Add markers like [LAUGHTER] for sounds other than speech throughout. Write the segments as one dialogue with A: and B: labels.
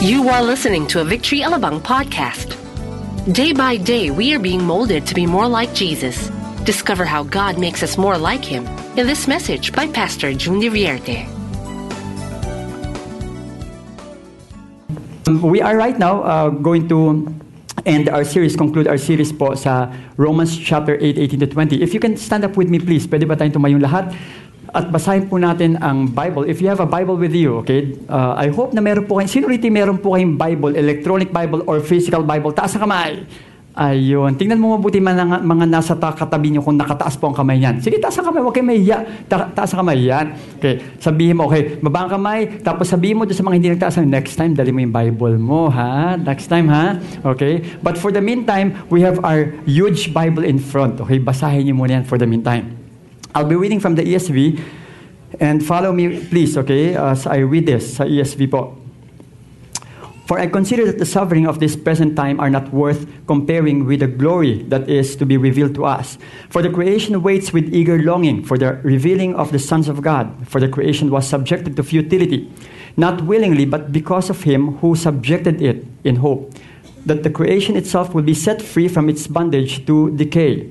A: You are listening to a Victory Alabang podcast. Day by day, we are being molded to be more like Jesus. Discover how God makes us more like Him in this message by Pastor June Vierte.
B: We are right now uh, going to end our series, conclude our series po sa Romans chapter 8, 18 to 20. If you can stand up with me please, pwede ba tayong tumayong lahat? At basahin po natin ang Bible. If you have a Bible with you, okay, uh, I hope na meron po kayo, sino rito meron po kayong Bible, electronic Bible or physical Bible? Taas ang kamay. Ayun. Tingnan mo mabuti mga, mga nasa ta- katabi nyo kung nakataas po ang kamay niyan. Sige, taas ang kamay. Huwag kayo mahiya. Ta- taas ang kamay yan. Okay. Sabihin mo, okay, baba ang kamay. Tapos sabihin mo sa mga hindi nagtaas, next time, dali mo yung Bible mo, ha? Next time, ha? Okay? But for the meantime, we have our huge Bible in front. Okay? Basahin niyo muna yan for the meantime. I'll be reading from the ESV. And follow me, please, okay, as I read this ESV po. For I consider that the suffering of this present time are not worth comparing with the glory that is to be revealed to us. For the creation waits with eager longing for the revealing of the sons of God. For the creation was subjected to futility, not willingly, but because of him who subjected it in hope, that the creation itself will be set free from its bondage to decay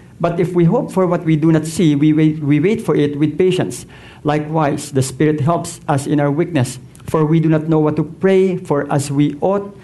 B: But if we hope for what we do not see, we wait, we wait for it with patience. Likewise, the Spirit helps us in our weakness. For we do not know what to pray for as we ought,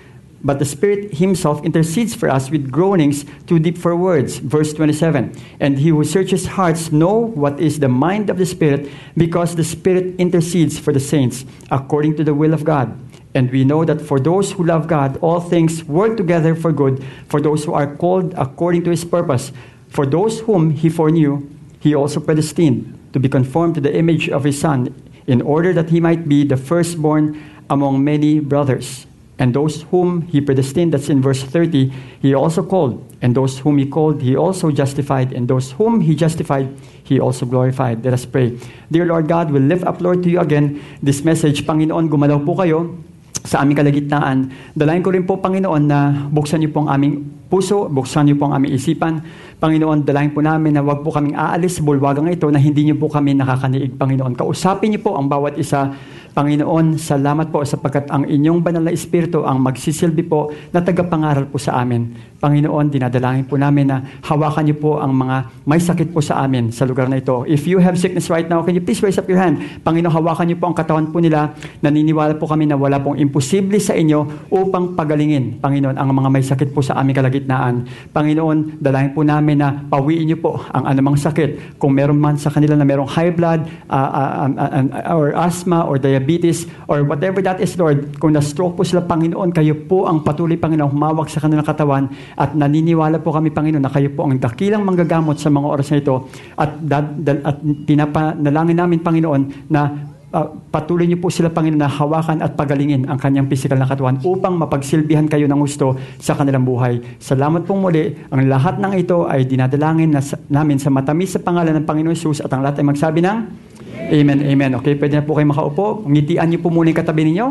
B: but the Spirit Himself intercedes for us with groanings too deep for words. Verse 27 And He who searches hearts know what is the mind of the Spirit, because the Spirit intercedes for the saints according to the will of God. And we know that for those who love God, all things work together for good, for those who are called according to His purpose. For those whom He foreknew, He also predestined to be conformed to the image of His Son in order that he might be the firstborn among many brothers. And those whom he predestined, that's in verse 30, he also called. And those whom he called, he also justified. And those whom he justified, he also glorified. Let us pray. Dear Lord God, we lift up, Lord, to you again this message. Panginoon, gumalaw po kayo sa aming kalagitnaan. Dalayan ko rin po, Panginoon, na buksan niyo po ang aming puso, buksan niyo po ang aming isipan. Panginoon, dalayan po namin na wag po kaming aalis sa bulwagang ito na hindi niyo po kami nakakaniig, Panginoon. Kausapin niyo po ang bawat isa Panginoon, salamat po sapagkat ang inyong banal na espiritu ang magsisilbi po na tagapangaral po sa amin. Panginoon, dinadalangin po namin na hawakan niyo po ang mga may sakit po sa amin sa lugar na ito. If you have sickness right now, can you please raise up your hand? Panginoon, hawakan niyo po ang katawan po nila. Naniniwala po kami na wala pong imposible sa inyo upang pagalingin, Panginoon, ang mga may sakit po sa aming kalagitnaan. Panginoon, dalangin po namin na pawiin niyo po ang anumang sakit. Kung meron man sa kanila na merong high blood, uh, uh, uh, or asthma, or diabetes, or whatever that is, Lord, kung na-stroke po sila, Panginoon, kayo po ang patuloy, Panginoon, humawak sa kanilang katawan at naniniwala po kami, Panginoon, na kayo po ang dakilang manggagamot sa mga oras na ito. At, dad, dad, at pinapanalangin namin, Panginoon, na uh, patuloy niyo po sila, Panginoon, na hawakan at pagalingin ang kanyang physical na katawan upang mapagsilbihan kayo ng gusto sa kanilang buhay. Salamat po muli. Ang lahat ng ito ay dinadalangin na, namin sa matamis sa pangalan ng Panginoon Jesus at ang lahat ay magsabi ng Amen, amen. Okay, pwede na po kayo makaupo. Ngitian niyo po muna yung katabi ninyo.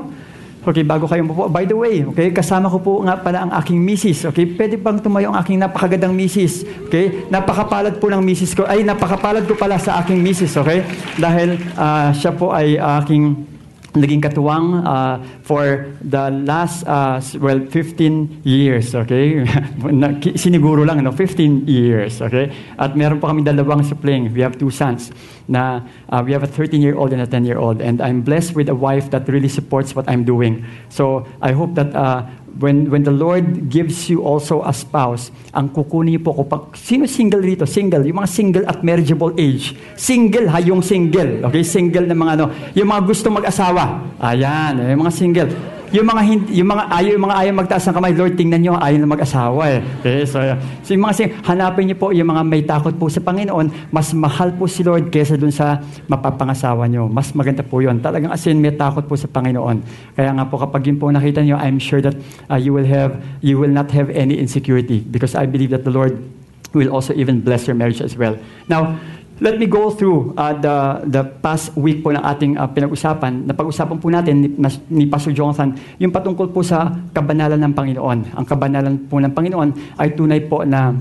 B: Okay, bago kayo po. By the way, okay, kasama ko po nga pala ang aking misis. Okay, pwede bang tumayo ang aking napakagandang misis? Okay, napakapalad po ng misis ko. Ay, napakapalad ko pala sa aking misis. Okay, dahil uh, siya po ay aking naging katuwang uh, for the last, uh, well, 15 years, okay? [LAUGHS] Siniguro lang, no? 15 years, okay? At meron pa kami dalawang supling. We have two sons na uh, we have a 13-year-old and a 10-year-old. And I'm blessed with a wife that really supports what I'm doing. So I hope that uh, when when the Lord gives you also a spouse, ang kukunin niyo po kapag sino single dito? Single, yung mga single at marriageable age. Single ha, yung single. Okay, single na mga ano, yung mga gusto mag-asawa. Ayan, yung mga single. Yung mga hindi, yung mga ayaw yung mga ayaw magtaas ng kamay, Lord, tingnan niyo, ayaw na mag-asawa eh. Okay, so, so yung mga sing, hanapin niyo po yung mga may takot po sa Panginoon, mas mahal po si Lord kaysa dun sa mapapangasawa niyo. Mas maganda po 'yon. Talagang asin may takot po sa Panginoon. Kaya nga po kapag yun po nakita niyo, I'm sure that uh, you will have you will not have any insecurity because I believe that the Lord will also even bless your marriage as well. Now, let me go through uh, the, the past week po ng ating uh, pinag-usapan. Napag-usapan po natin ni, ni Pastor Jonathan yung patungkol po sa kabanalan ng Panginoon. Ang kabanalan po ng Panginoon ay tunay po na,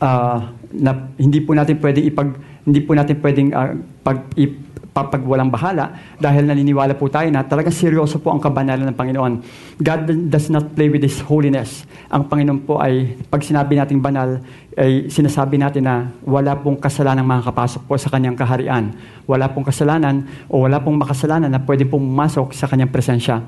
B: uh, na hindi po natin pwedeng ipag hindi po natin pwedeng uh, pag, ip, papagwalang bahala dahil naniniwala po tayo na talagang seryoso po ang kabanalan ng Panginoon. God does not play with His holiness. Ang Panginoon po ay, pag sinabi nating banal, ay sinasabi natin na wala pong kasalanan makakapasok po sa kanyang kaharian. Wala pong kasalanan o wala pong makasalanan na pwede pong pumasok sa kanyang presensya.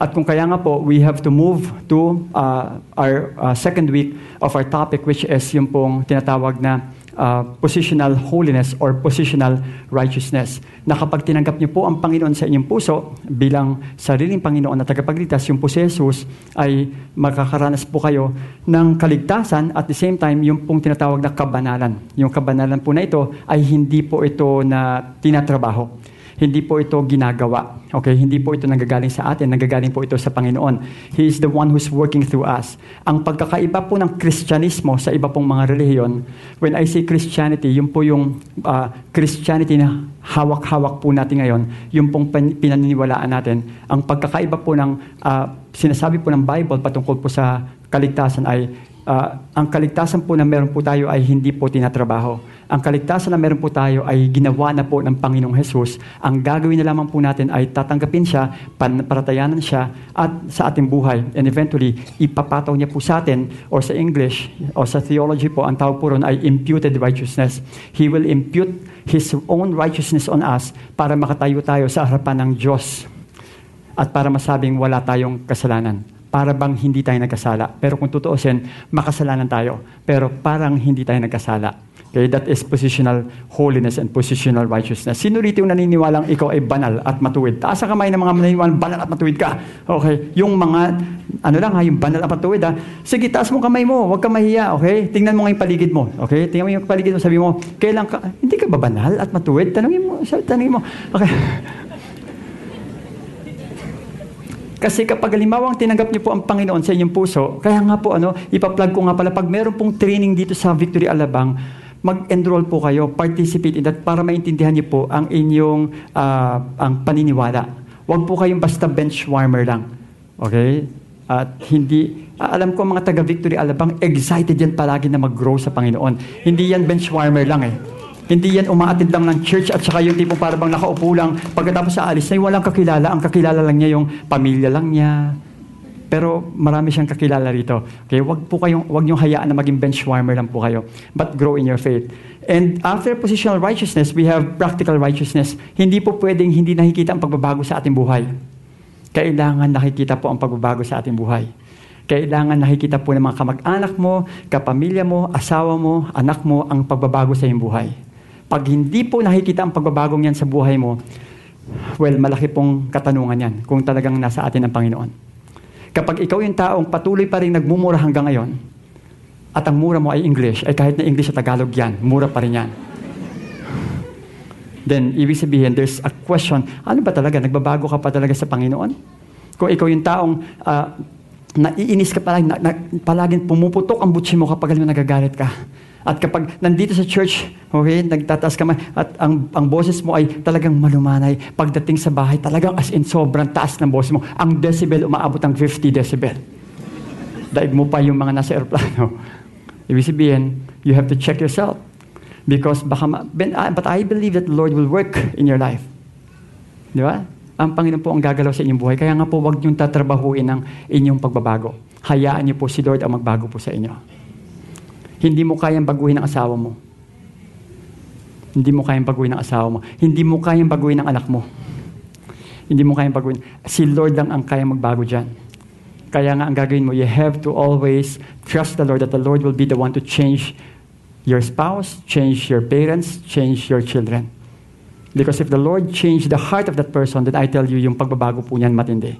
B: At kung kaya nga po, we have to move to uh, our uh, second week of our topic which is yung pong tinatawag na uh, positional holiness or positional righteousness. Na kapag tinanggap niyo po ang Panginoon sa inyong puso bilang sariling Panginoon na tagapagligtas, yung po si Jesus ay makakaranas po kayo ng kaligtasan at the same time yung pong tinatawag na kabanalan. Yung kabanalan po na ito ay hindi po ito na tinatrabaho. Hindi po ito ginagawa. Okay? Hindi po ito nanggagaling sa atin, nanggagaling po ito sa Panginoon. He is the one who's working through us. Ang pagkakaiba po ng Kristyanismo sa iba pong mga relihiyon, when I say Christianity, yun po yung uh, Christianity na hawak-hawak po natin ngayon, yung pong pinaniniwalaan natin. Ang pagkakaiba po ng uh, sinasabi po ng Bible patungkol po sa kaligtasan ay uh, ang kaligtasan po na meron po tayo ay hindi po tinatrabaho ang kaligtasan na meron po tayo ay ginawa na po ng Panginoong Jesus. Ang gagawin na lamang po natin ay tatanggapin siya, paratayanan siya, at sa ating buhay. And eventually, ipapataw niya po sa atin, o sa English, o sa theology po, ang tawag po ron ay imputed righteousness. He will impute His own righteousness on us para makatayo tayo sa harapan ng Diyos. At para masabing wala tayong kasalanan para bang hindi tayo nagkasala. Pero kung tutuusin, makasalanan tayo. Pero parang hindi tayo nagkasala. Okay, that is positional holiness and positional righteousness. Sino rito yung naniniwalang ikaw ay banal at matuwid? Taas ang kamay ng mga naniniwalang banal at matuwid ka. Okay, yung mga, ano lang ha, yung banal at matuwid ha. Sige, taas mo kamay mo, huwag ka mahiya, okay? Tingnan mo nga yung paligid mo, okay? Tingnan mo yung paligid mo, sabi mo, kailan ka, hindi ka ba banal at matuwid? Tanungin mo, tanungin mo. Okay. [LAUGHS] Kasi kapag halimbawa tinanggap niyo po ang Panginoon sa inyong puso, kaya nga po ano, ipa-plug ko nga pala, pag meron pong training dito sa Victory Alabang, mag-enroll po kayo, participate in that para maintindihan niyo po ang inyong uh, ang paniniwala. Huwag po kayong basta bench warmer lang. Okay? At hindi, uh, alam ko mga taga-Victory Alabang, excited yan palagi na mag-grow sa Panginoon. Hindi yan bench warmer lang eh. Hindi yan umaatid lang ng church at saka yung tipong para bang nakaupo lang. Pagkatapos sa alis, ay walang kakilala. Ang kakilala lang niya yung pamilya lang niya, pero marami siyang kakilala rito. Okay, wag po kayong wag niyo hayaan na maging benchwarmer lang po kayo, but grow in your faith. And after positional righteousness, we have practical righteousness. Hindi po pwedeng hindi nakikita ang pagbabago sa ating buhay. Kailangan nakikita po ang pagbabago sa ating buhay. Kailangan nakikita po ng mga kamag-anak mo, kapamilya mo, asawa mo, anak mo ang pagbabago sa iyong buhay. Pag hindi po nakikita ang pagbabagong yan sa buhay mo, well, malaki pong katanungan yan kung talagang nasa atin ang Panginoon. Kapag ikaw yung taong patuloy pa rin nagmumura hanggang ngayon, at ang mura mo ay English, ay kahit na English at Tagalog yan, mura pa rin yan. Then, ibig sabihin, there's a question, ano ba talaga? Nagbabago ka pa talaga sa Panginoon? Kung ikaw yung taong uh, naiinis ka palagi, na, na, palaging pumuputok ang butsi mo kapag alam nagagalit ka. At kapag nandito sa church, okay, nagtataas ka man, at ang, ang boses mo ay talagang malumanay. Pagdating sa bahay, talagang as in sobrang taas ng boses mo. Ang decibel, umaabot ng 50 decibel. Daig mo pa yung mga nasa aeroplano. Ibig sabihin, you have to check yourself. Because baka, ma- but I believe that the Lord will work in your life. Di ba? Ang Panginoon po ang gagalaw sa inyong buhay. Kaya nga po, huwag niyong tatrabahuin ang inyong pagbabago. Hayaan niyo po si Lord ang magbago po sa inyo. Hindi mo kayang baguhin ang asawa mo. Hindi mo kayang baguhin ang asawa mo. Hindi mo kayang baguhin ang anak mo. Hindi mo kayang baguhin. Si Lord lang ang kayang magbago dyan. Kaya nga ang gagawin mo, you have to always trust the Lord that the Lord will be the one to change your spouse, change your parents, change your children. Because if the Lord change the heart of that person, then I tell you, yung pagbabago po niyan matindi.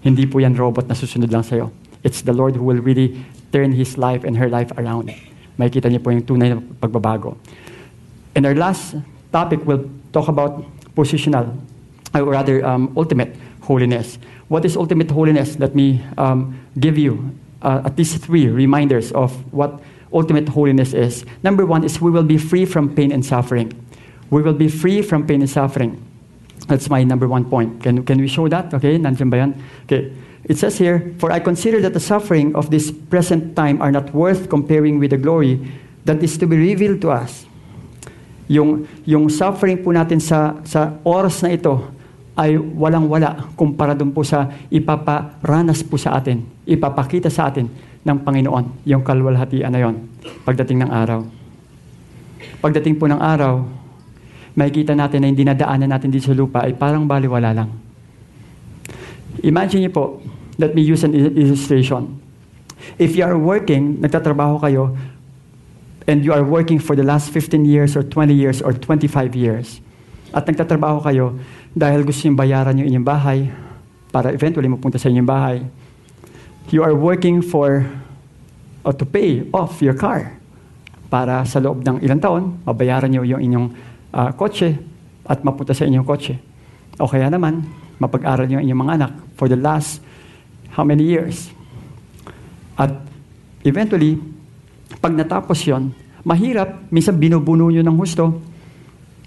B: Hindi po yan robot na susunod lang sa'yo. It's the Lord who will really turn his life and her life around makikita niyo po yung tunay na pagbabago. And our last topic we'll talk about positional, or rather um, ultimate holiness. What is ultimate holiness? Let me um, give you uh, at least three reminders of what ultimate holiness is. Number one is we will be free from pain and suffering. We will be free from pain and suffering. That's my number one point. Can, can we show that? Okay, nandiyan ba yan? Okay. It says here, For I consider that the suffering of this present time are not worth comparing with the glory that is to be revealed to us. Yung, yung suffering po natin sa, sa oras na ito ay walang-wala kumpara dun po sa ipaparanas po sa atin, ipapakita sa atin ng Panginoon, yung kalwalhatian na yon pagdating ng araw. Pagdating po ng araw, makikita natin na yung dinadaanan natin dito sa lupa ay parang baliwala lang. Imagine niyo po, let me use an illustration. If you are working, nagtatrabaho kayo, and you are working for the last 15 years or 20 years or 25 years, at nagtatrabaho kayo dahil gusto nyo bayaran yung inyong bahay para eventually mapunta sa inyong bahay, you are working for or to pay off your car para sa loob ng ilang taon, mabayaran nyo yung inyong uh, kotse at mapunta sa inyong kotse. O kaya naman, mapag-aral nyo inyong mga anak for the last how many years. At eventually, pag natapos yon, mahirap, minsan binubuno nyo ng husto.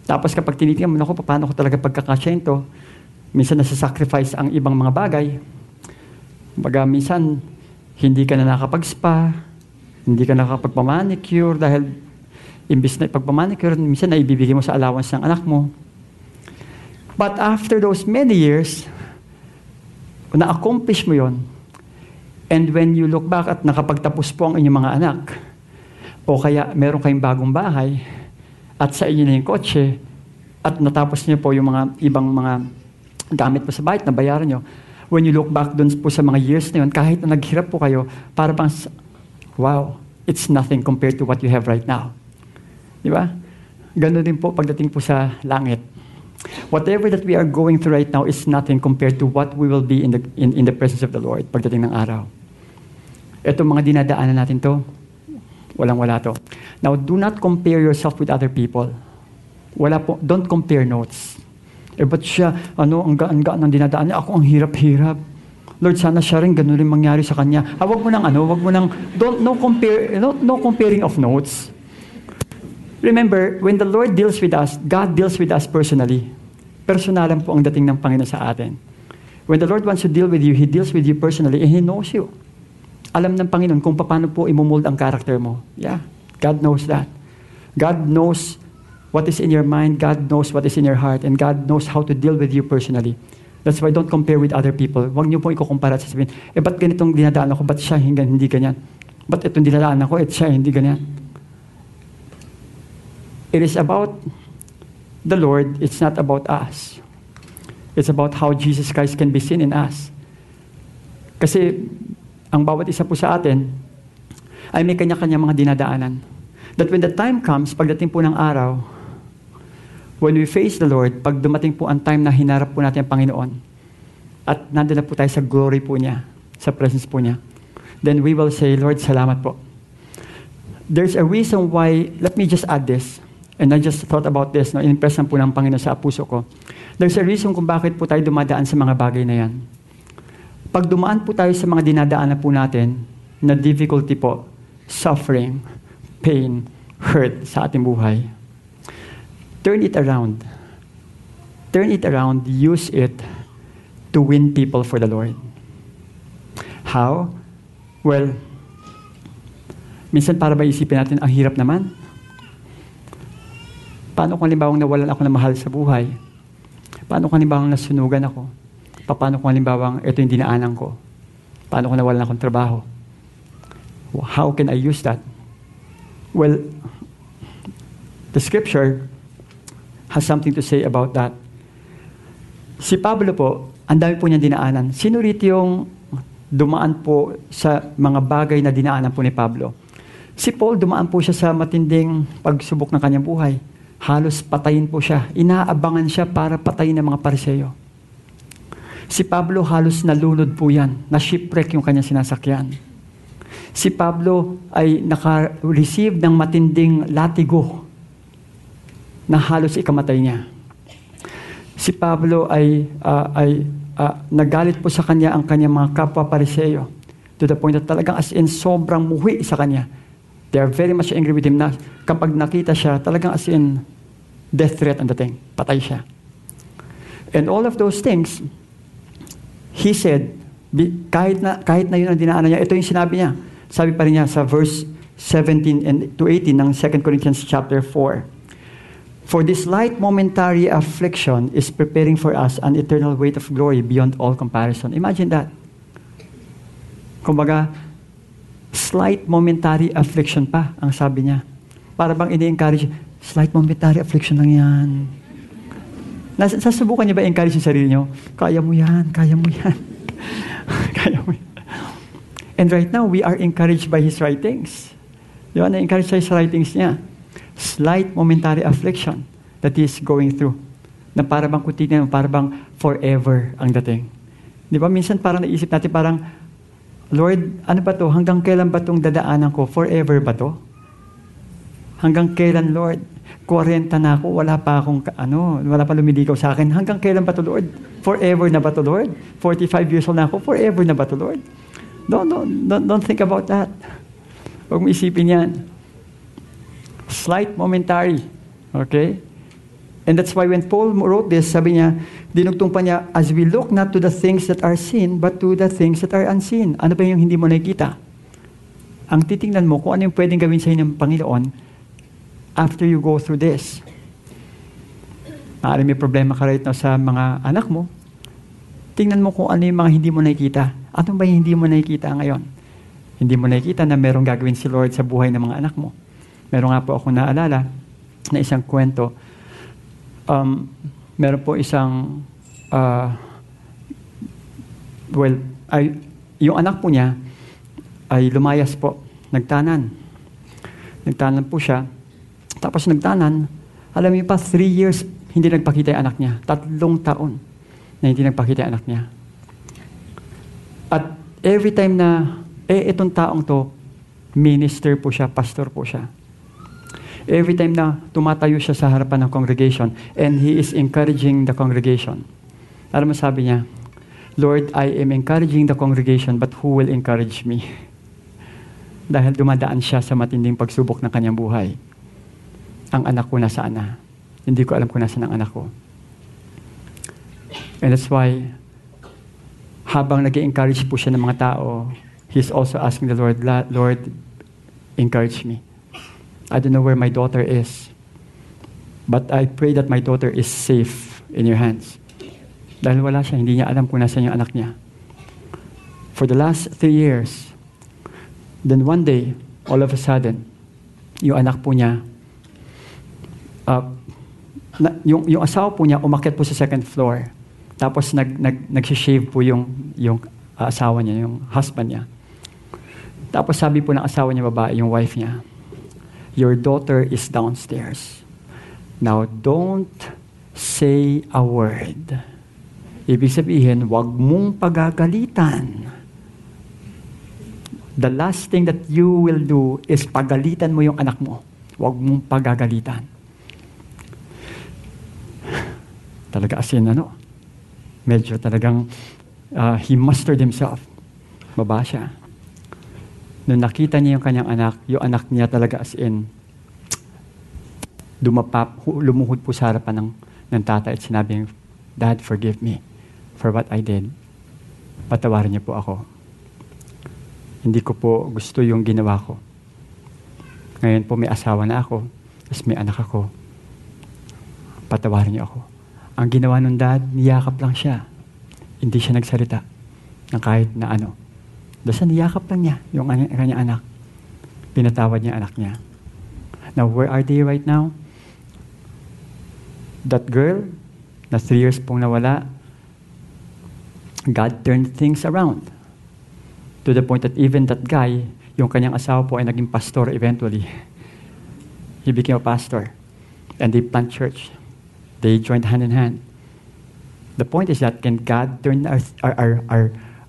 B: Tapos kapag tinitingnan mo, naku, paano ko talaga pagkakasyahin to? Minsan nasa-sacrifice ang ibang mga bagay. Baga, minsan, hindi ka na nakapag-spa, hindi ka nakapagpamanicure dahil imbis na ipagpamanicure, minsan na ibibigay mo sa allowance ng anak mo. But after those many years, na-accomplish mo yon, and when you look back at nakapagtapos po ang inyong mga anak, o kaya meron kayong bagong bahay, at sa inyo na yung kotse, at natapos niyo po yung mga ibang mga gamit po sa bahay na bayaran nyo, when you look back dun po sa mga years na yun, kahit na naghirap po kayo, para bang, wow, it's nothing compared to what you have right now. Di ba? Ganun din po pagdating po sa langit. Whatever that we are going through right now is nothing compared to what we will be in the, in, in the presence of the Lord pagdating ng araw. Ito mga dinadaanan natin to, walang-wala to. Now, do not compare yourself with other people. Wala po, don't compare notes. Eh, ba't siya, ano, ang gaan-gaan ng dinadaan niya? Ako ang hirap-hirap. Lord, sana siya rin ganun rin mangyari sa kanya. Ah, wag mo nang ano, wag mo nang, don't, no, compare, no, no comparing of notes. Remember, when the Lord deals with us, God deals with us personally. Personalan po ang dating ng Panginoon sa atin. When the Lord wants to deal with you, He deals with you personally and He knows you. Alam ng Panginoon kung paano po imumold ang character mo. Yeah, God knows that. God knows what is in your mind, God knows what is in your heart, and God knows how to deal with you personally. That's why don't compare with other people. Huwag niyo po ikukumpara at sasabihin, eh, ba't ganitong dinadaan ako? Ba't siya hindi, ganyan? Ba't itong dinadaan ako? Eh, siya hindi ganyan. It is about the Lord. It's not about us. It's about how Jesus Christ can be seen in us. Kasi ang bawat isa po sa atin ay may kanya-kanya mga dinadaanan. That when the time comes, pagdating po ng araw, when we face the Lord, pag dumating po ang time na hinarap po natin ang Panginoon, at nandun na po tayo sa glory po niya, sa presence po niya, then we will say, Lord, salamat po. There's a reason why, let me just add this, And I just thought about this, no, in-impress po ng Panginoon sa puso ko. There's a reason kung bakit po tayo dumadaan sa mga bagay na yan. Pag dumaan po tayo sa mga dinadaanan po natin, na difficulty po, suffering, pain, hurt sa ating buhay, turn it around. Turn it around, use it to win people for the Lord. How? Well, minsan para ba isipin natin, ang hirap naman, Paano kung halimbawa nawalan ako ng mahal sa buhay? Paano kung halimbawa nasunugan ako? Paano kung halimbawa ito yung dinaanan ko? Paano kung nawalan akong trabaho? How can I use that? Well, the scripture has something to say about that. Si Pablo po, ang dami po niyang dinaanan. Sino rito yung dumaan po sa mga bagay na dinaanan po ni Pablo? Si Paul, dumaan po siya sa matinding pagsubok ng kanyang buhay halos patayin po siya. Inaabangan siya para patayin ng mga pariseyo. Si Pablo halos nalunod po yan. Na-shipwreck yung kanyang sinasakyan. Si Pablo ay naka-receive ng matinding latigo na halos ikamatay niya. Si Pablo ay, uh, ay uh, nagalit po sa kanya ang kanyang mga kapwa pariseyo to the point that talagang as in sobrang muhi sa kanya They are very much angry with him na kapag nakita siya, talagang as in, death threat ang dating. Patay siya. And all of those things, he said, kahit na, kahit na yun ang dinaanan niya, ito yung sinabi niya. Sabi pa rin niya sa verse 17 and to 18 ng 2 Corinthians chapter 4. For this light momentary affliction is preparing for us an eternal weight of glory beyond all comparison. Imagine that. Kumbaga, slight momentary affliction pa, ang sabi niya. Para bang ini-encourage, slight momentary affliction lang yan. Nas sasubukan niyo ba encourage yung sarili niyo? Kaya mo yan, kaya mo yan. [LAUGHS] kaya mo yan. And right now, we are encouraged by His writings. Di ba? Na-encourage sa His writings niya. Slight momentary affliction that He is going through. Na para bang kutitin, para forever ang dating. Di ba? Minsan parang naisip natin parang, Lord, ano ba to? Hanggang kailan ba itong dadaanan ko? Forever ba to? Hanggang kailan, Lord? 40 na ako, wala pa akong, ano, wala pa lumiligaw sa akin. Hanggang kailan ba to, Lord? Forever na ba to, Lord? 45 years old na ako, forever na ba to, Lord? Don't, don't, don't, don't think about that. Huwag mo isipin yan. Slight momentary. Okay? And that's why when Paul wrote this, sabi niya, dinugtong pa niya, as we look not to the things that are seen, but to the things that are unseen. Ano ba yung hindi mo nakikita? Ang titingnan mo kung ano yung pwedeng gawin sa inyo ng Panginoon after you go through this. Maaari may problema ka right now sa mga anak mo. Tingnan mo kung ano yung mga hindi mo nakikita. Ano ba yung hindi mo nakikita ngayon? Hindi mo nakikita na merong gagawin si Lord sa buhay ng mga anak mo. Meron nga po ako naalala na isang kwento um, meron po isang, uh, well, ay, yung anak po niya ay lumayas po, nagtanan. Nagtanan po siya. Tapos nagtanan, alam niyo pa, three years hindi nagpakita yung anak niya. Tatlong taon na hindi nagpakita yung anak niya. At every time na, eh, itong taong to, minister po siya, pastor po siya every time na tumatayo siya sa harapan ng congregation and he is encouraging the congregation. Alam mo sabi niya, Lord, I am encouraging the congregation, but who will encourage me? [LAUGHS] Dahil dumadaan siya sa matinding pagsubok ng kanyang buhay. Ang anak ko nasaan na? Hindi ko alam kung nasaan ang anak ko. And that's why, habang nag encourage po siya ng mga tao, he's also asking the Lord, Lord, encourage me. I don't know where my daughter is. But I pray that my daughter is safe in your hands. Dahil wala siya, hindi niya alam kung nasan yung anak niya. For the last three years, then one day, all of a sudden, yung anak po niya, uh, na, yung, yung asawa po niya umakyat po sa second floor. Tapos nag, nag, nag-shave po yung, yung asawa niya, yung husband niya. Tapos sabi po ng asawa niya babae, yung wife niya, Your daughter is downstairs. Now, don't say a word. Ibig sabihin, wag mong pagagalitan. The last thing that you will do is pagalitan mo yung anak mo. Wag mong pagagalitan. Talaga asin, ano? Medyo talagang uh, he mustered himself. Baba siya. Nung nakita niya yung kanyang anak, yung anak niya talaga as in, dumapap, lumuhod po sa harapan ng, ng tatay at sinabi, Dad, forgive me for what I did. Patawarin niyo po ako. Hindi ko po gusto yung ginawa ko. Ngayon po may asawa na ako, tapos may anak ako. Patawarin niyo ako. Ang ginawa ng dad, niyakap lang siya. Hindi siya nagsalita ng kahit na ano. Basta niyakap lang niya yung kanyang anak. Pinatawad niya anak niya. Now, where are they right now? That girl, na three years pong nawala, God turned things around. To the point that even that guy, yung kanyang asawa po ay naging pastor eventually. He became a pastor. And they plant church. They joined hand in hand. The point is that can God turn our, our, our,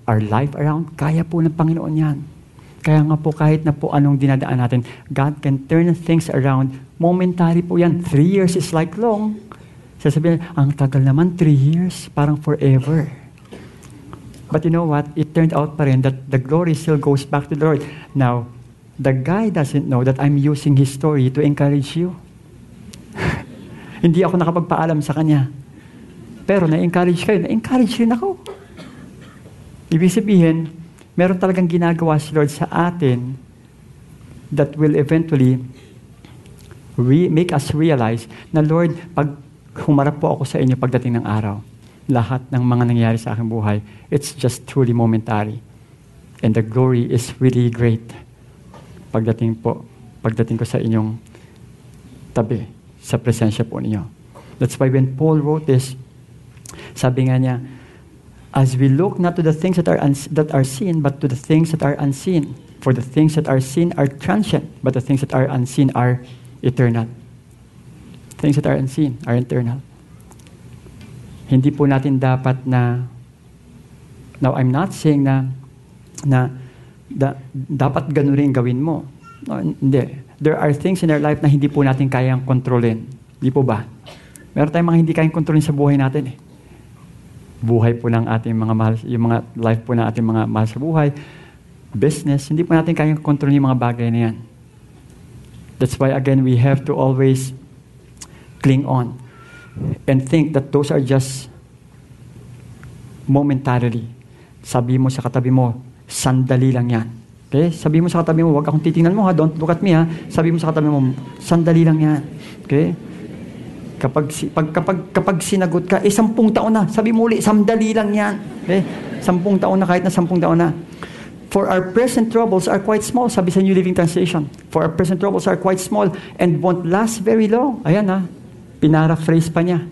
B: our life around, kaya po ng Panginoon yan. Kaya nga po kahit na po anong dinadaan natin, God can turn things around. Momentary po yan. Three years is like long. Sasabihin, ang tagal naman, three years, parang forever. But you know what? It turned out pa rin that the glory still goes back to the Lord. Now, the guy doesn't know that I'm using his story to encourage you. Hindi ako nakapagpaalam sa kanya. Pero na-encourage kayo, na-encourage rin ako. Ibig sabihin, meron talagang ginagawa si Lord sa atin that will eventually re- make us realize na Lord, pag humarap po ako sa inyo pagdating ng araw, lahat ng mga nangyayari sa aking buhay, it's just truly momentary. And the glory is really great. Pagdating po, pagdating ko sa inyong tabi, sa presensya po ninyo. That's why when Paul wrote this, sabi nga niya, as we look not to the things that are, that are seen, but to the things that are unseen. For the things that are seen are transient, but the things that are unseen are eternal. Things that are unseen are eternal. Hindi po natin dapat na, now I'm not saying na, na, da, dapat ganun rin gawin mo. No, hindi. There are things in our life na hindi po natin kayang kontrolin. Hindi po ba? Meron tayong mga hindi kayang kontrolin sa buhay natin eh. Buhay po ng ating mga mahal, yung mga life po ng ating mga mahal sa buhay, business, hindi po natin kayang kontrolin yung mga bagay na yan. That's why again, we have to always cling on and think that those are just momentarily. Sabi mo sa katabi mo, sandali lang yan. Okay? Sabi mo sa katabi mo, huwag akong titingnan mo ha, don't look at me ha. Sabi mo sa katabi mo, sandali lang yan. Okay? Kapag, pag, kapag, kapag sinagot ka, eh, sampung taon na. Sabi mo uli, sandali lang yan. Okay? Sampung taon na, kahit na sampung taon na. For our present troubles are quite small, sabi sa New Living Translation. For our present troubles are quite small and won't last very long. Ayan ha, pinaraphrase pa niya.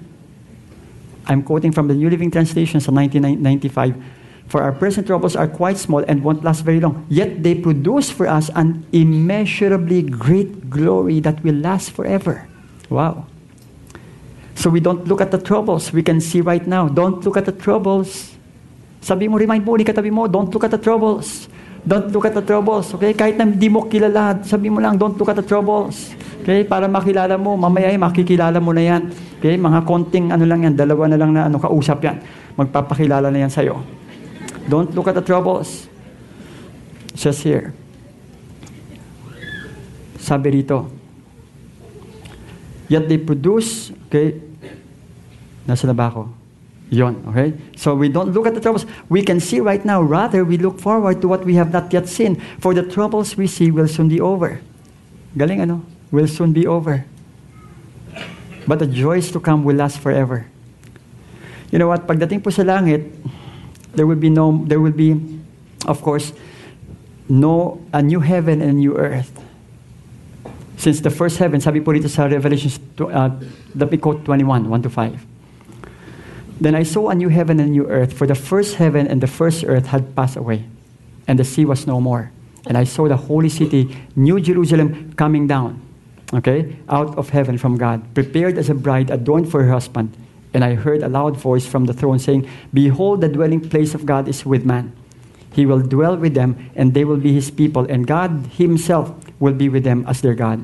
B: I'm quoting from the New Living Translation sa 1995. For our present troubles are quite small and won't last very long. Yet they produce for us an immeasurably great glory that will last forever. Wow. So we don't look at the troubles. We can see right now. Don't look at the troubles. Sabi mo, remind mo, katabi mo, don't look at the troubles. Don't look at the troubles. Okay? Kahit na hindi mo kilala, sabi mo lang, don't look at the troubles. Okay? Para makilala mo, mamaya ay makikilala mo na yan. Okay? Mga konting ano lang yan, dalawa na lang na ano, kausap yan. Magpapakilala na yan sa'yo. Don't look at the troubles. Just here. Sabi rito, Yet they produce, okay, nasa? Yon, okay? So we don't look at the troubles we can see right now. Rather, we look forward to what we have not yet seen. For the troubles we see will soon be over. Galing ano? Will soon be over. But the joys to come will last forever. You know what? Pagdating po sa langit, there will be no, there will be, of course, no, a new heaven and a new earth. Since the first heaven, sabi po dito sa Revelation, uh, me quote 21, 1 to 5. Then I saw a new heaven and a new earth, for the first heaven and the first earth had passed away, and the sea was no more. And I saw the holy city, New Jerusalem, coming down, okay, out of heaven from God, prepared as a bride adorned for her husband. And I heard a loud voice from the throne saying, Behold, the dwelling place of God is with man. He will dwell with them, and they will be his people, and God himself will be with them as their God.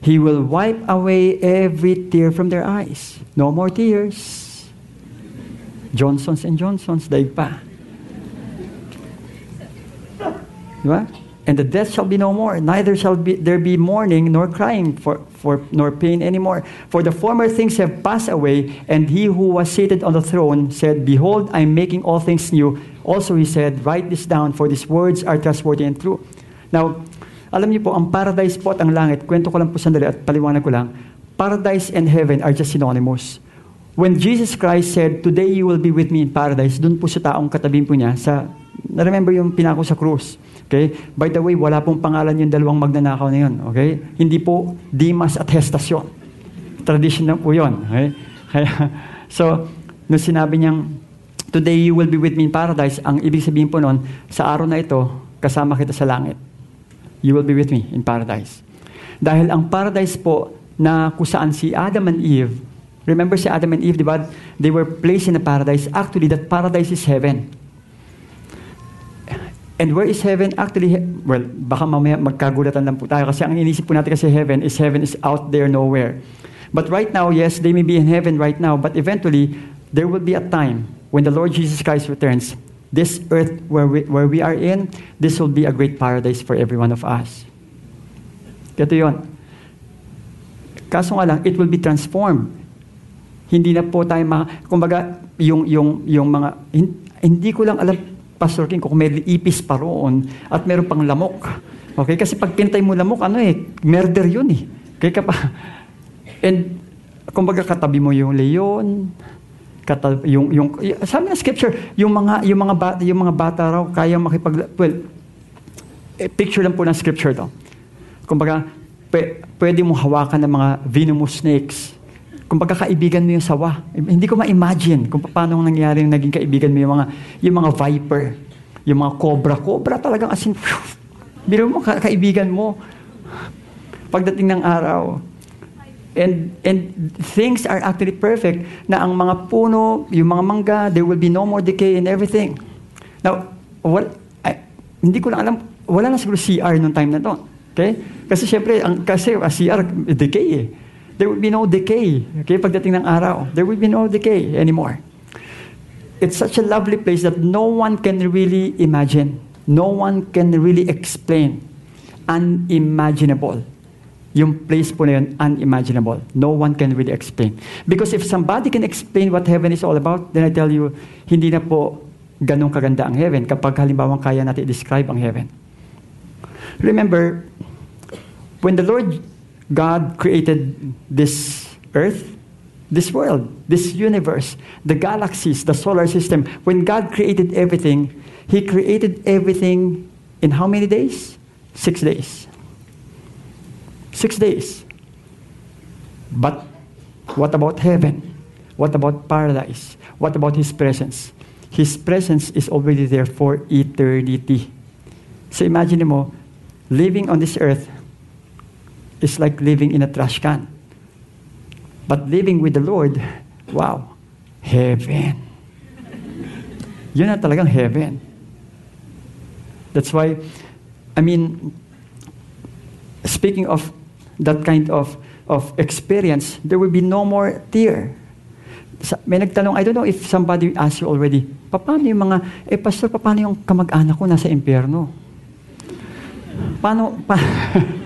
B: He will wipe away every tear from their eyes. No more tears. Johnsons and Johnsons, daig pa. Di? And the death shall be no more, neither shall be, there be mourning nor crying for, for nor pain anymore. For the former things have passed away, and he who was seated on the throne said, Behold, I am making all things new. Also he said, Write this down, for these words are trustworthy and true. Now, alam niyo po, ang paradise po at ang langit, kwento ko lang po sandali at paliwanag ko lang, paradise and heaven are just synonymous. When Jesus Christ said, Today you will be with me in paradise, dun po sa taong katabing po niya, sa, na-remember yung pinako sa krus. Okay? By the way, wala pong pangalan yung dalawang magnanakaw na yun. Okay? Hindi po Dimas at Hestas yun. Tradition po yun. Okay? Kaya, [LAUGHS] so, nung sinabi niyang, Today you will be with me in paradise, ang ibig sabihin po nun, sa araw na ito, kasama kita sa langit. You will be with me in paradise. Dahil ang paradise po na kung saan si Adam and Eve, remember si Adam and Eve, di ba? They were placed in a paradise. Actually, that paradise is heaven. And where is heaven? Actually, well, baka mamaya magkagulatan lang po tayo kasi ang inisip po natin kasi heaven is heaven is out there nowhere. But right now, yes, they may be in heaven right now, but eventually, there will be a time when the Lord Jesus Christ returns. This earth where we, where we are in, this will be a great paradise for every one of us. Ito yon. Kaso nga lang, it will be transformed. Hindi na po tayo ma... Kumbaga, yung, yung, yung mga... Hindi ko lang alam, Pastor King, kung may ipis pa roon at meron pang lamok. Okay? Kasi pag pintay mo lamok, ano eh, murder yun eh. Kaya ka pa... [LAUGHS] And, kumbaga, katabi mo yung leon, katal, yung, yung, sabi ng scripture, yung mga, yung mga, bata, yung mga bata raw, kaya makipag... Well, eh, picture lang po ng scripture to. Kumbaga, pwede mong hawakan ng mga venomous snakes. Kung pagkakaibigan mo yung sawa, hindi ko ma-imagine kung paano nangyari yung naging kaibigan mo yung mga, yung mga viper, yung mga cobra. Cobra talagang asin, biro mo, ka- kaibigan mo. Pagdating ng araw, and and things are actually perfect na ang mga puno, yung mga mangga, there will be no more decay and everything. Now, well, I, hindi ko lang alam, wala na siguro CR nung time na to. Okay? Kasi syempre, ang, kasi ang CR, decay eh. There will be no decay. Okay? Pagdating ng araw, there will be no decay anymore. It's such a lovely place that no one can really imagine. No one can really explain. Unimaginable. Yung place po na yun, unimaginable. No one can really explain. Because if somebody can explain what heaven is all about, then I tell you, hindi na po ganong kaganda ang heaven kapag halimbawa kaya natin i-describe ang heaven. Remember, when the Lord God created this earth, this world, this universe, the galaxies, the solar system. When God created everything, He created everything in how many days? Six days. Six days. But what about heaven? What about paradise? What about His presence? His presence is already there for eternity. So imagine mo, living on this earth, is like living in a trash can. But living with the Lord, wow, heaven. Yun na talagang heaven. That's why, I mean, speaking of that kind of, of experience, there will be no more tear. May nagtanong, I don't know if somebody asked you already, paano yung mga, eh pastor, paano yung kamag-anak ko nasa impyerno? Paano, pa, [LAUGHS]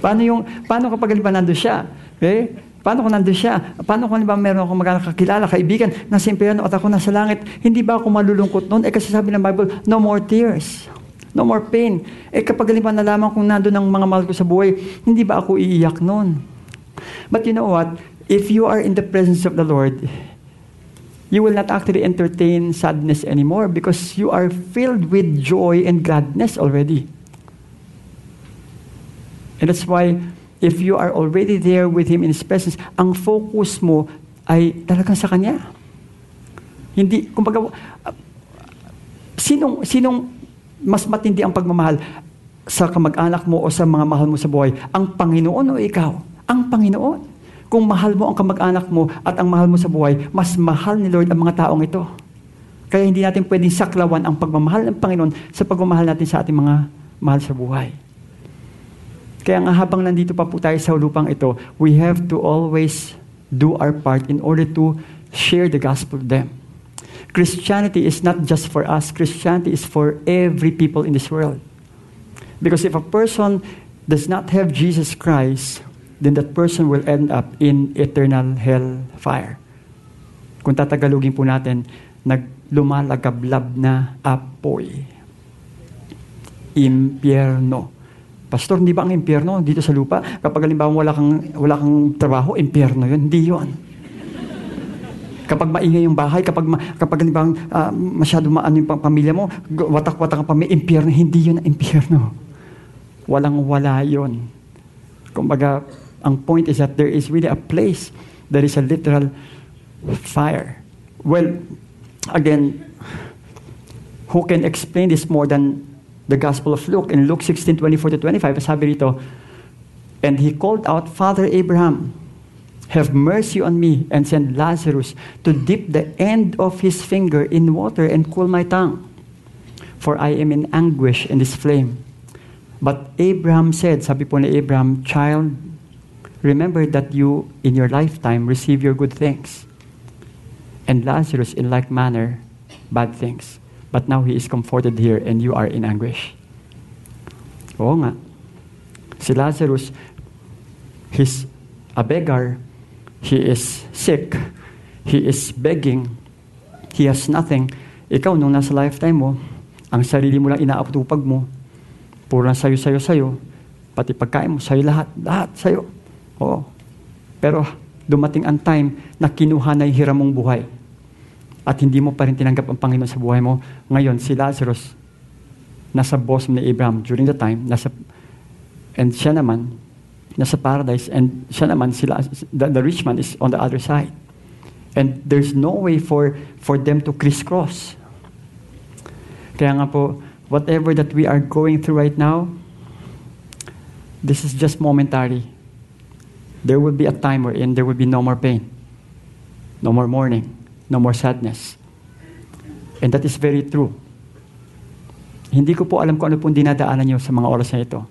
B: Paano yung, paano kapag halimbawa nandun siya? Okay? Paano kung nandun siya? Paano kung halimbawa meron akong magkano kakilala, kaibigan, nasa impyerno at ako nasa langit, hindi ba ako malulungkot noon? Eh kasi sabi ng Bible, no more tears. No more pain. Eh kapag halimbawa nalaman kong nandun ang mga mahal ko sa buhay, hindi ba ako iiyak noon? But you know what? If you are in the presence of the Lord, you will not actually entertain sadness anymore because you are filled with joy and gladness already. And that's why, if you are already there with Him in His presence, ang focus mo ay talagang sa Kanya. Hindi, kumbaga, uh, sinong, sinong mas matindi ang pagmamahal sa kamag-anak mo o sa mga mahal mo sa buhay? Ang Panginoon o ikaw? Ang Panginoon. Kung mahal mo ang kamag-anak mo at ang mahal mo sa buhay, mas mahal ni Lord ang mga taong ito. Kaya hindi natin pwedeng saklawan ang pagmamahal ng Panginoon sa pagmamahal natin sa ating mga mahal sa buhay. Kaya nga habang nandito pa po tayo sa lupang ito, we have to always do our part in order to share the gospel to them. Christianity is not just for us, Christianity is for every people in this world. Because if a person does not have Jesus Christ, then that person will end up in eternal hell fire. Kung tatagalugin po natin, naglumalagablab na apoy. Impyerno. Pastor, hindi ba ang impyerno dito sa lupa? Kapag halimbawa wala kang, wala kang trabaho, impyerno yun. Hindi yun. Kapag maingay yung bahay, kapag, ma, kapag halimbawa uh, masyado maano yung pamilya mo, watak-watak ang pamilya, impyerno, hindi yun ang impyerno. Walang-wala yun. Kumbaga, ang point is that there is really a place, there is a literal fire. Well, again, who can explain this more than the Gospel of Luke. In Luke 16, 24 to 25, sabi rito, And he called out, Father Abraham, have mercy on me and send Lazarus to dip the end of his finger in water and cool my tongue, for I am in anguish in this flame. But Abraham said, sabi po ni Abraham, Child, remember that you in your lifetime receive your good things, and Lazarus in like manner bad things. But now he is comforted here and you are in anguish. Oo nga. Si Lazarus, he's a beggar. He is sick. He is begging. He has nothing. Ikaw, nung nasa lifetime mo, ang sarili mo lang inaaptupag mo, puro lang sayo, sayo, sayo, pati pagkain mo, sayo lahat, lahat sayo. Oo. Pero dumating ang time na kinuha na yung hiram buhay. At hindi mo pa rin tinanggap ang Panginoon sa buhay mo. Ngayon, si Lazarus, nasa bosom ni Abraham during the time, nasa, and siya naman, nasa paradise, and siya naman, sila, the, the rich man is on the other side. And there's no way for, for them to crisscross. Kaya nga po, whatever that we are going through right now, this is just momentary. There will be a time wherein there will be no more pain, no more mourning, no more sadness. And that is very true. Hindi ko po alam kung ano pong dinadaanan niyo sa mga oras na ito.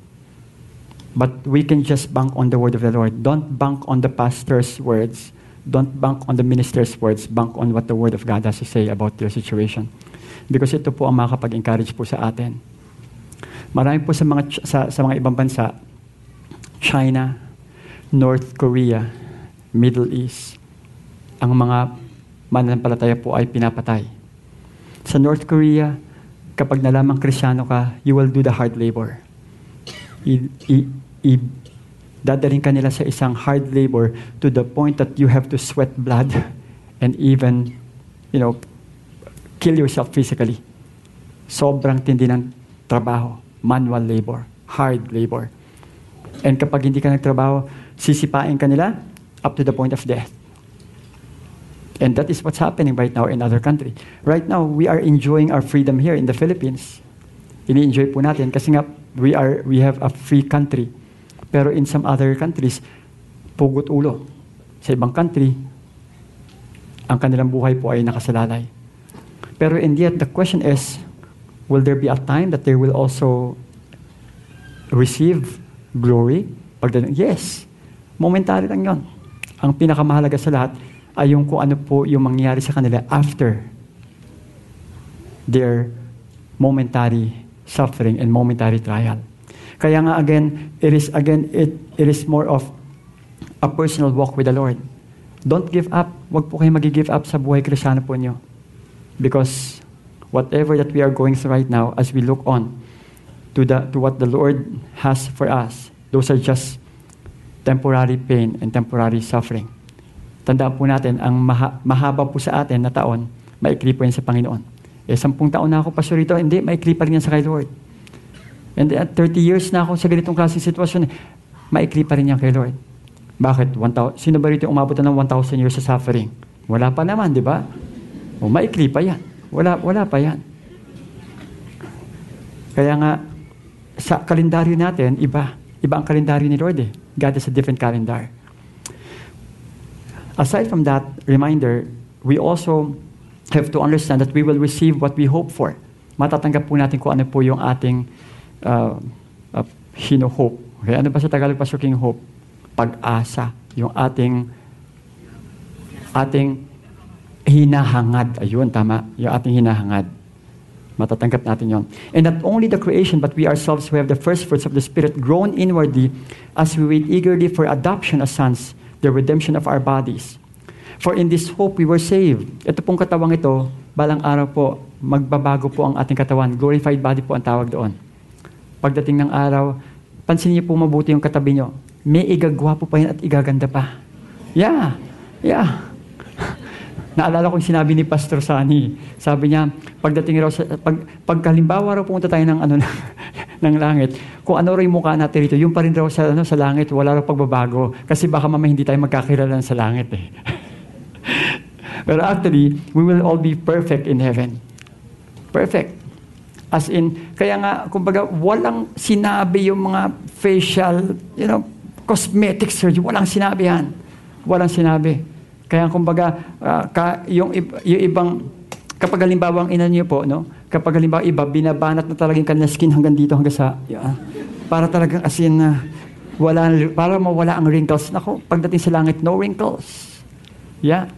B: But we can just bank on the word of the Lord. Don't bank on the pastor's words. Don't bank on the minister's words. Bank on what the word of God has to say about your situation. Because ito po ang makakapag-encourage po sa atin. Marami po sa mga, sa, sa mga ibang bansa, China, North Korea, Middle East, ang mga mananampalataya po ay pinapatay. Sa North Korea, kapag nalamang krisyano ka, you will do the hard labor. I, i, i, dadaling ka nila sa isang hard labor to the point that you have to sweat blood and even, you know, kill yourself physically. Sobrang tindi ng trabaho. Manual labor. Hard labor. And kapag hindi ka nagtrabaho, sisipain ka nila up to the point of death. And that is what's happening right now in other countries. Right now, we are enjoying our freedom here in the Philippines. Ini-enjoy po natin kasi nga we are we have a free country. Pero in some other countries, pugot ulo. Sa ibang country, ang kanilang buhay po ay nakasalalay. Pero and yet the question is, will there be a time that they will also receive glory? Yes. Momentary lang yon. Ang pinakamahalaga sa lahat ay yung kung ano po yung mangyayari sa kanila after their momentary suffering and momentary trial. Kaya nga again, it is again it, it is more of a personal walk with the Lord. Don't give up. Huwag po kayo mag-give up sa buhay krisyano po niyo. Because whatever that we are going through right now, as we look on to, the, to what the Lord has for us, those are just temporary pain and temporary suffering. Tandaan po natin, ang maha, mahaba po sa atin na taon, maikli po yan sa Panginoon. Eh, sampung taon na ako pastor rito, hindi, maikli pa rin yan sa kay Lord. And at 30 years na ako sa ganitong klaseng sitwasyon, maikli pa rin yan kay Lord. Bakit? 1, sino ba rito umabot na ng 1,000 years sa suffering? Wala pa naman, di ba? O maikli pa yan. Wala, wala pa yan. Kaya nga, sa kalendaryo natin, iba. Iba ang kalendaryo ni Lord eh. God has a different calendar. Aside from that reminder, we also have to understand that we will receive what we hope for. Matatanggap po natin kung ano po yung ating uh, uh, hino-hope. Okay? Ano ba sa Tagalog, Pastor King, hope? Pag-asa. Yung ating ating hinahangad. Ayun, tama. Yung ating hinahangad. Matatanggap natin yon. And not only the creation, but we ourselves who have the first fruits of the Spirit grown inwardly as we wait eagerly for adoption as sons, the redemption of our bodies. For in this hope we were saved. Ito pong katawang ito, balang araw po, magbabago po ang ating katawan. Glorified body po ang tawag doon. Pagdating ng araw, pansin niyo po mabuti yung katabi niyo. May igagwapo pa yan at igaganda pa. Yeah, yeah. Naalala ko yung sinabi ni Pastor Sani. Sabi niya, pagdating raw sa, pag, pagkalimbawa raw pumunta tayo ng, ano, [LAUGHS] ng langit, kung ano raw yung mukha natin rito, yung pa rin raw sa, ano, sa langit, wala raw pagbabago. Kasi baka mamaya hindi tayo magkakilala sa langit eh. [LAUGHS] Pero actually, we will all be perfect in heaven. Perfect. As in, kaya nga, kumbaga, walang sinabi yung mga facial, you know, cosmetic surgery. Walang sinabi yan. Walang sinabi. Kaya kumbaga, uh, ka, yung, yung ibang, kapag halimbawa ang ina niyo po, no? kapag halimbawa iba, binabanat na talaga yung kanilang skin hanggang dito, hanggang sa, yeah, para talagang as in, uh, wala, para mawala ang wrinkles. Nako, pagdating sa langit, no wrinkles. Yeah.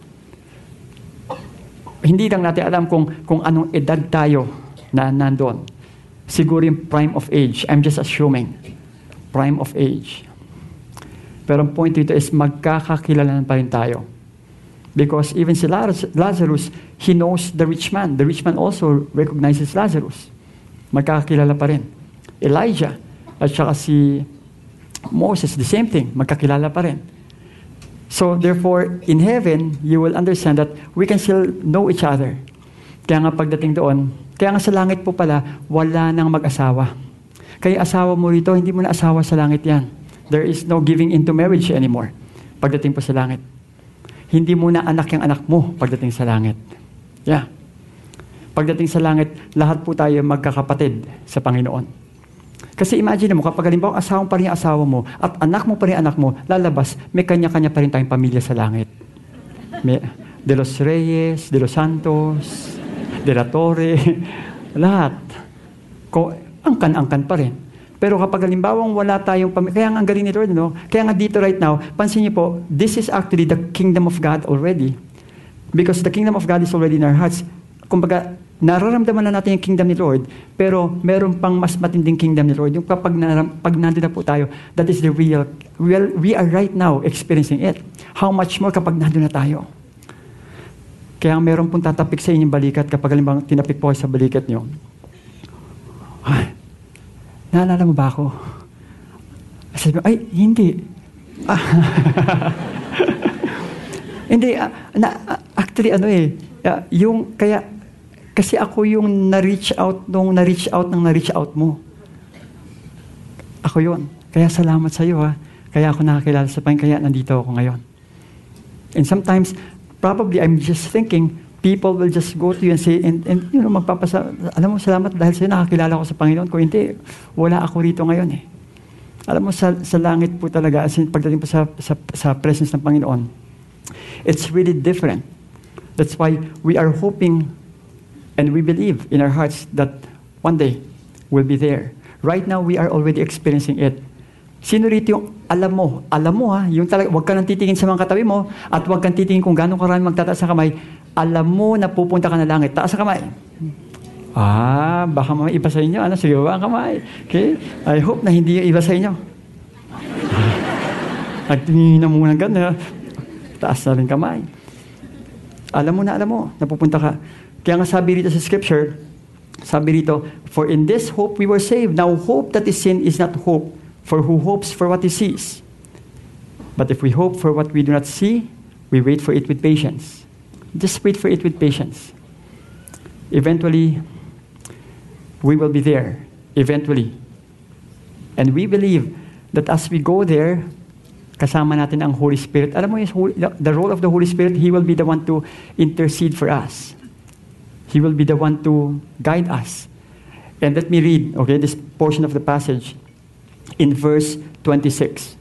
B: Hindi lang natin alam kung, kung anong edad tayo na nandoon. siguro yung prime of age. I'm just assuming. Prime of age. Pero ang point dito is magkakakilalanan pa rin tayo. Because even Lazarus, he knows the rich man. The rich man also recognizes Lazarus. Magkakakilala pa rin. Elijah, at saka si Moses, the same thing. Magkakilala pa rin. So therefore, in heaven, you will understand that we can still know each other. Kaya nga pagdating doon, kaya nga sa langit po pala, wala nang mag-asawa. Kaya asawa mo rito, hindi mo na asawa sa langit yan. There is no giving into marriage anymore pagdating po sa langit. Hindi mo na anak yung anak mo pagdating sa langit. Yeah. Pagdating sa langit, lahat po tayo magkakapatid sa Panginoon. Kasi imagine mo, kapag halimbawa asawa pa rin asawa mo at anak mo pa rin anak mo, lalabas, may kanya-kanya pa rin tayong pamilya sa langit. May, de los Reyes, de los Santos, de la Torre, [LAUGHS] lahat. Ko, angkan-angkan pa rin. Pero kapag halimbawa wala tayong pamilya, kaya nga ang galing ni Lord, no? Kaya nga dito right now, pansin niyo po, this is actually the kingdom of God already. Because the kingdom of God is already in our hearts. Kumbaga, nararamdaman na natin yung kingdom ni Lord, pero meron pang mas matinding kingdom ni Lord. Yung kapag naram, pag nandun na po tayo, that is the real, real, we are right now experiencing it. How much more kapag nandun na tayo? Kaya meron pong tatapik sa inyong balikat kapag halimbawa tinapik po sa balikat nyo. Ay, naalala mo ba ako? Sabi ay, hindi. [LAUGHS] hindi, uh, na, uh, actually, ano eh, uh, yung, kaya, kasi ako yung na-reach out nung na-reach out ng na-reach out mo. Ako yon. Kaya salamat sa iyo ha. Kaya ako nakakilala sa Panginoon, kaya nandito ako ngayon. And sometimes, probably I'm just thinking, people will just go to you and say, and, and you know, magpapasa, alam mo, salamat dahil sa'yo nakakilala ko sa Panginoon. Kung hindi, wala ako rito ngayon eh. Alam mo, sa, sa langit po talaga, as in, pagdating po sa, sa, sa presence ng Panginoon, it's really different. That's why we are hoping And we believe in our hearts that one day we'll be there. Right now, we are already experiencing it. Sino rito yung alam mo? Alam mo ha, yung talaga, huwag ka nang titingin sa mga katabi mo at huwag kang titingin kung gano'ng karami magtataas sa kamay. Alam mo na pupunta ka na langit. Taas sa kamay. Ah, baka may iba sa inyo. Ano, sige ba ang kamay? Okay? I hope na hindi yung iba sa inyo. Nagtingin na muna gano'n. Taas na rin kamay. Alam mo na, alam mo, napupunta ka. Kaya nga sabi rito sa scripture, sabi rito, For in this hope we were saved. Now hope that is sin is not hope, for who hopes for what he sees? But if we hope for what we do not see, we wait for it with patience. Just wait for it with patience. Eventually, we will be there. Eventually. And we believe that as we go there, kasama natin ang Holy Spirit. Alam mo, yung, the role of the Holy Spirit, He will be the one to intercede for us. He will be the one to guide us. And let me read, okay, this portion of the passage in verse 26.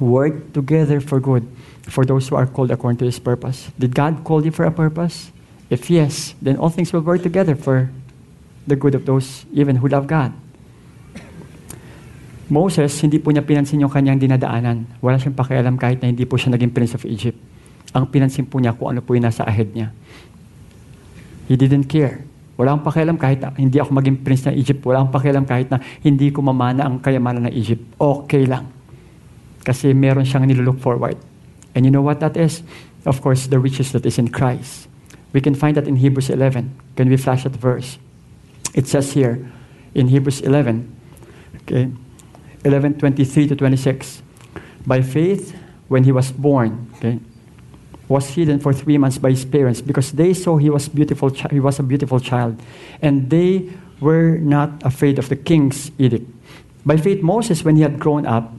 B: work together for good for those who are called according to his purpose. Did God call you for a purpose? If yes, then all things will work together for the good of those even who love God. Moses, hindi po niya pinansin yung kanyang dinadaanan. Wala siyang pakialam kahit na hindi po siya naging Prince of Egypt ang pinansin po niya kung ano po yung nasa ahead niya. He didn't care. Wala akong pakialam kahit na hindi ako maging prince ng Egypt. Wala akong pakialam kahit na hindi ko mamana ang kayamanan ng Egypt. Okay lang. Kasi meron siyang nilook forward. And you know what that is? Of course, the riches that is in Christ. We can find that in Hebrews 11. Can we flash that verse? It says here in Hebrews 11, okay, 11, 23 to 26. By faith, when he was born, okay, was hidden for three months by his parents because they saw he was beautiful. He was a beautiful child, and they were not afraid of the king's edict. By faith, Moses, when he had grown up,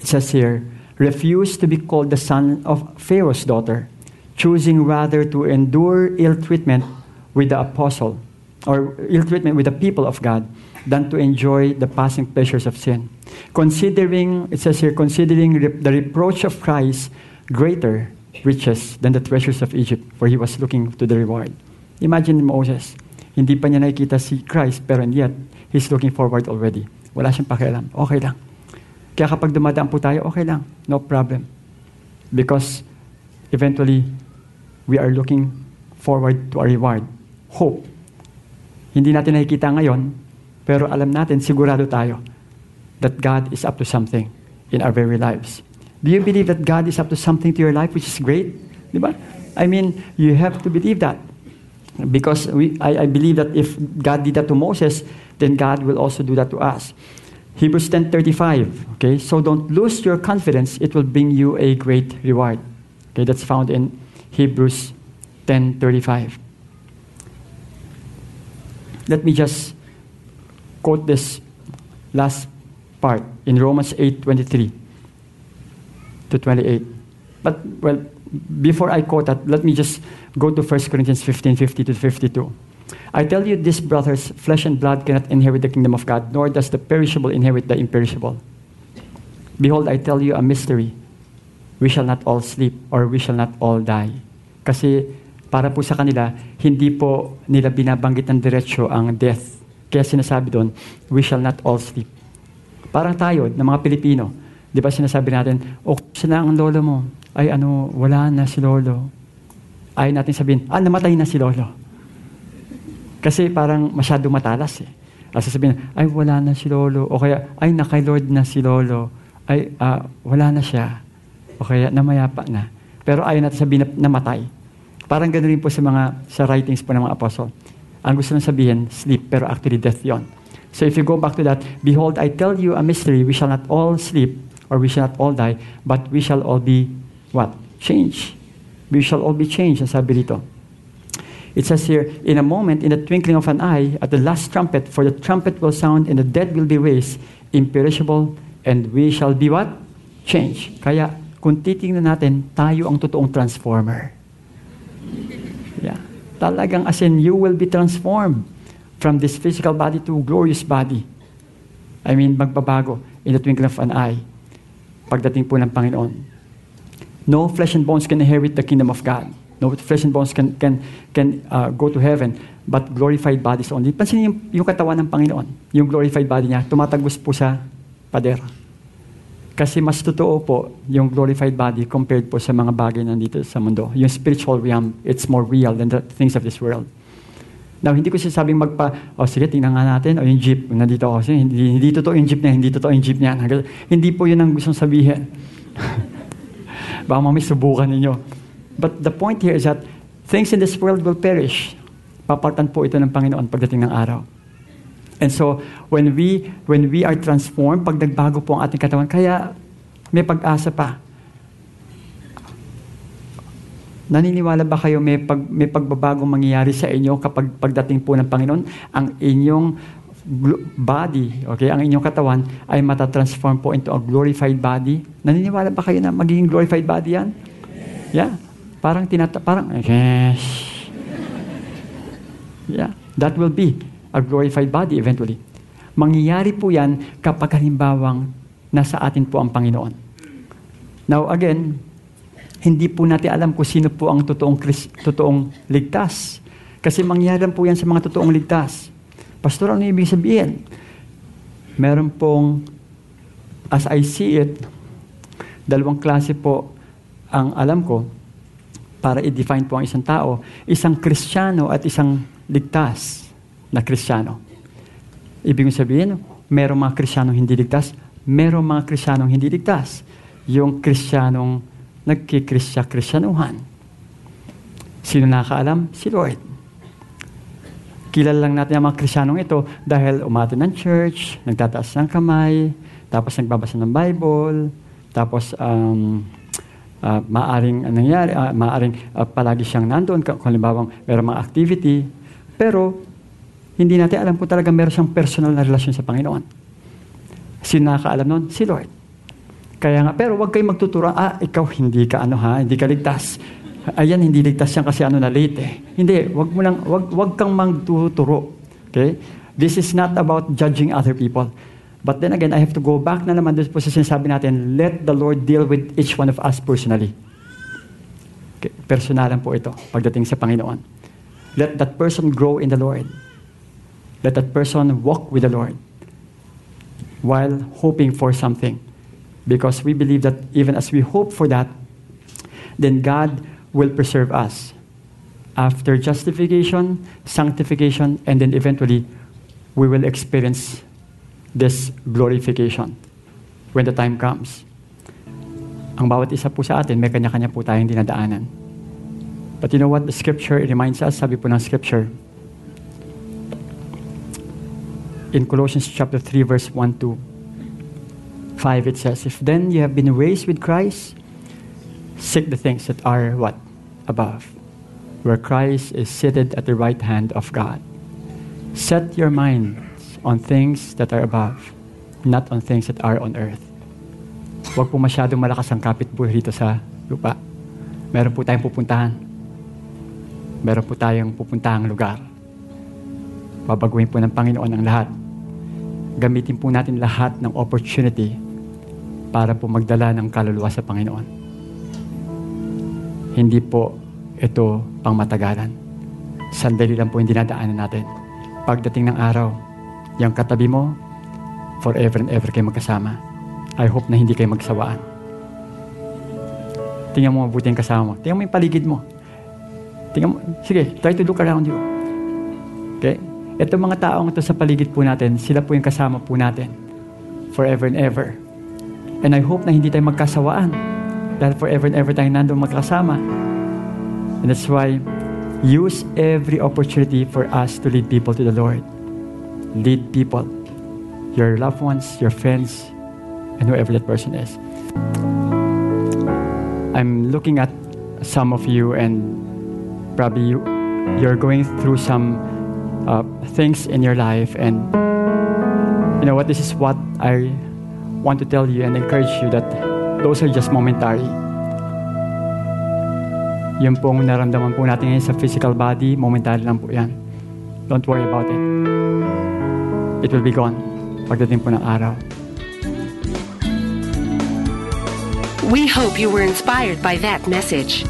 B: it says here, refused to be called the son of Pharaoh's daughter, choosing rather to endure ill treatment with the apostle or ill treatment with the people of God than to enjoy the passing pleasures of sin. Considering, it says here, considering the reproach of Christ greater riches than the treasures of Egypt, for he was looking to the reward. Imagine Moses, hindi pa niya nakikita si Christ, pero yet, he's looking forward already. Wala siyang pakialam. Okay lang. Kaya kapag dumadaan po tayo, okay lang. No problem. Because eventually, we are looking forward to a reward. Hope. Hindi natin nakikita ngayon, pero alam natin, sigurado tayo, that God is up to something in our very lives. Do you believe that God is up to something to your life, which is great? Diba? I mean, you have to believe that. Because we, I, I believe that if God did that to Moses, then God will also do that to us. Hebrews 10:35. Okay, so don't lose your confidence; it will bring you a great reward. Okay, that's found in Hebrews 10:35. Let me just quote this last part in Romans 8:23 to 28. But well, before I quote that, let me just go to 1 Corinthians 15:50 to 52. I tell you this, brothers, flesh and blood cannot inherit the kingdom of God, nor does the perishable inherit the imperishable. Behold, I tell you a mystery. We shall not all sleep, or we shall not all die. Kasi para po sa kanila, hindi po nila binabanggit ng diretsyo ang death. Kaya sinasabi doon, we shall not all sleep. Parang tayo, ng mga Pilipino, di ba sinasabi natin, o oh, sila ang lolo mo? Ay ano, wala na si lolo. Ay natin sabihin, ah, namatay na si lolo. Kasi parang masyado matalas eh. At sasabihin, ay wala na si Lolo. O kaya, ay nakay Lord na si Lolo. Ay, uh, wala na siya. O kaya, namayapa na. Pero ayaw natin sabihin na namatay. Parang ganoon rin po sa mga sa writings po ng mga apostle. Ang gusto nang sabihin, sleep, pero actually death yon. So if you go back to that, Behold, I tell you a mystery, we shall not all sleep, or we shall not all die, but we shall all be, what? Change. We shall all be changed, ang sabi dito. It says here, in a moment, in the twinkling of an eye, at the last trumpet, for the trumpet will sound and the dead will be raised, imperishable, and we shall be what? Change. Kaya, kung titingnan natin, tayo ang totoong transformer. [LAUGHS] Yeah. Talagang as in, you will be transformed from this physical body to glorious body. I mean, magbabago in the twinkling of an eye. Pagdating po ng Panginoon. No flesh and bones can inherit the kingdom of God. No flesh and bones can, can, can uh, go to heaven, but glorified bodies only. Pansinin yung, yung katawan ng Panginoon, yung glorified body niya, tumatagos po sa pader. Kasi mas totoo po yung glorified body compared po sa mga bagay nandito sa mundo. Yung spiritual realm, it's more real than the things of this world. Now, hindi ko sinasabing magpa, o oh, sige, tingnan nga natin, o oh, yung jeep, nandito ako, sige, hindi, hindi totoo yung jeep niya, hindi totoo yung jeep niya. Hindi po yun ang gustong sabihin. [LAUGHS] Baka mamay subukan ninyo. But the point here is that things in this world will perish. Papalitan po ito ng Panginoon pagdating ng araw. And so, when we, when we are transformed, pag nagbago po ang ating katawan, kaya may pag-asa pa. Naniniwala ba kayo may, pag, may pagbabagong mangyayari sa inyo kapag pagdating po ng Panginoon, ang inyong body, okay, ang inyong katawan ay matatransform po into a glorified body? Naniniwala ba kayo na magiging glorified body yan? Yeah. Parang tinata parang yes. Yeah, that will be a glorified body eventually. Mangyayari po yan kapag halimbawang nasa atin po ang Panginoon. Now again, hindi po natin alam kung sino po ang totoong, totoong ligtas. Kasi mangyayari po yan sa mga totoong ligtas. Pastor, ano ibig sabihin? Meron pong, as I see it, dalawang klase po ang alam ko para i-define po ang isang tao, isang kristyano at isang ligtas na kristyano. Ibig sabihin, merong mga kristyanong hindi ligtas, merong mga kristyanong hindi ligtas. Yung kristyanong nagkikristya-kristyanuhan. Sino nakakaalam? Si Lord. Kilala lang natin ang mga kristyanong ito dahil umati ng church, nagtataas ng kamay, tapos nagbabasa ng Bible, tapos um, uh, maaring uh, nangyari, uh, maaring uh, palagi siyang nandoon, kung halimbawa mayroong mga activity, pero hindi natin alam kung talaga meron siyang personal na relasyon sa Panginoon. Sino nakakaalam nun? Si Lord. Kaya nga, pero huwag kayong magtuturo, ah, ikaw hindi ka ano ha, hindi ka ligtas. Ayan, hindi ligtas yan kasi ano na late eh. Hindi, wag mo lang, wag, wag kang magtuturo. Okay? This is not about judging other people. But then again, I have to go back na naman doon po sa sinasabi natin, let the Lord deal with each one of us personally. Okay, personalan po ito pagdating sa Panginoon. Let that person grow in the Lord. Let that person walk with the Lord while hoping for something. Because we believe that even as we hope for that, then God will preserve us. After justification, sanctification, and then eventually, we will experience this glorification when the time comes. Ang bawat isa po sa atin, may kanya-kanya po tayong dinadaanan. But you know what? The scripture reminds us, sabi po ng scripture, in Colossians chapter 3, verse 1 to 5, it says, If then you have been raised with Christ, seek the things that are what? Above, where Christ is seated at the right hand of God. Set your minds on things that are above, not on things that are on earth. Huwag po masyadong malakas ang kapit buhay dito sa lupa. Meron po tayong pupuntahan. Meron po tayong pupuntahang lugar. Babaguhin po ng Panginoon ang lahat. Gamitin po natin lahat ng opportunity para po magdala ng kaluluwa sa Panginoon. Hindi po ito pang matagalan. Sandali lang po yung dinadaanan natin. Pagdating ng araw, yung katabi mo, forever and ever kayo magkasama. I hope na hindi kayo magsawaan. Tingnan mo mabuti yung kasama mo. Tingnan mo yung paligid mo. Tingnan mo, sige, try to look around you. Okay? Ito mga taong ito sa paligid po natin, sila po yung kasama po natin. Forever and ever. And I hope na hindi tayo magkasawaan. Dahil forever and ever tayo nandun magkasama. And that's why, use every opportunity for us to lead people to the Lord. Lead people. Your loved ones, your friends, and whoever that person is. I'm looking at some of you, and probably you, you're going through some uh, things in your life, and you know what? This is what I want to tell you and encourage you that those are just momentary. Yung pong naramdaman po natin sa physical body, momentary lang po yan. Don't worry about it. It will be gone pagdating po ng araw.
A: We hope you were inspired by that message.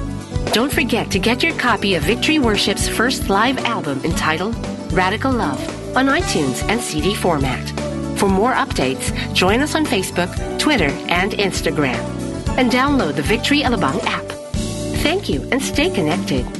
A: Don't forget to get your copy of Victory Worship's first live album entitled Radical Love on iTunes and CD format. For more updates, join us on Facebook, Twitter, and Instagram. And download the Victory Alabang app. Thank you and stay connected.